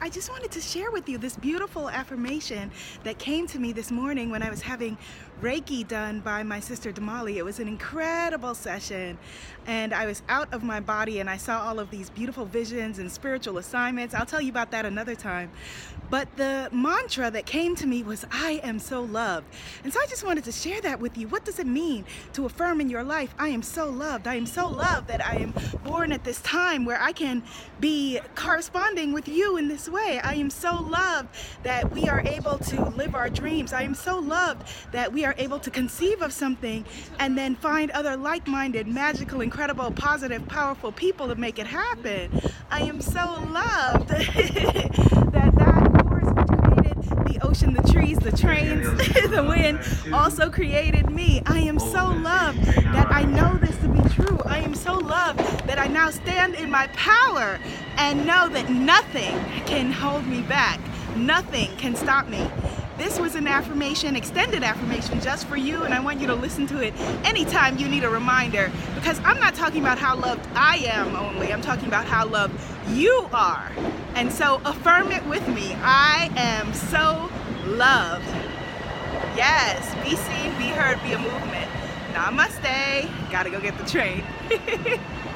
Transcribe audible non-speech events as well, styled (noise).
I just wanted to share with you this beautiful affirmation that came to me this morning when I was having Reiki done by my sister Damali. It was an incredible session, and I was out of my body and I saw all of these beautiful visions and spiritual assignments. I'll tell you about that another time. But the mantra that came to me was, I am so loved. And so I just wanted to share that with you. What does it mean to affirm in your life, I am so loved? I am so loved that I am born at this time where I can be corresponding with you in this way. I am so loved that we are able to live our dreams. I am so loved that we are able to conceive of something and then find other like-minded, magical, incredible, positive, powerful people to make it happen. I am so loved (laughs) that that force which created the ocean, the trees, the trains, (laughs) the wind also created me. I am so loved that I know this to be true. I am so loved that I now stand in my power and know that nothing can hold me back. Nothing can stop me. This was an affirmation, extended affirmation just for you, and I want you to listen to it anytime you need a reminder because I'm not talking about how loved I am only, I'm talking about how loved you are. And so affirm it with me. I am so loved. Yes, be seen, be heard, be a movement. Namaste. Gotta go get the train. (laughs)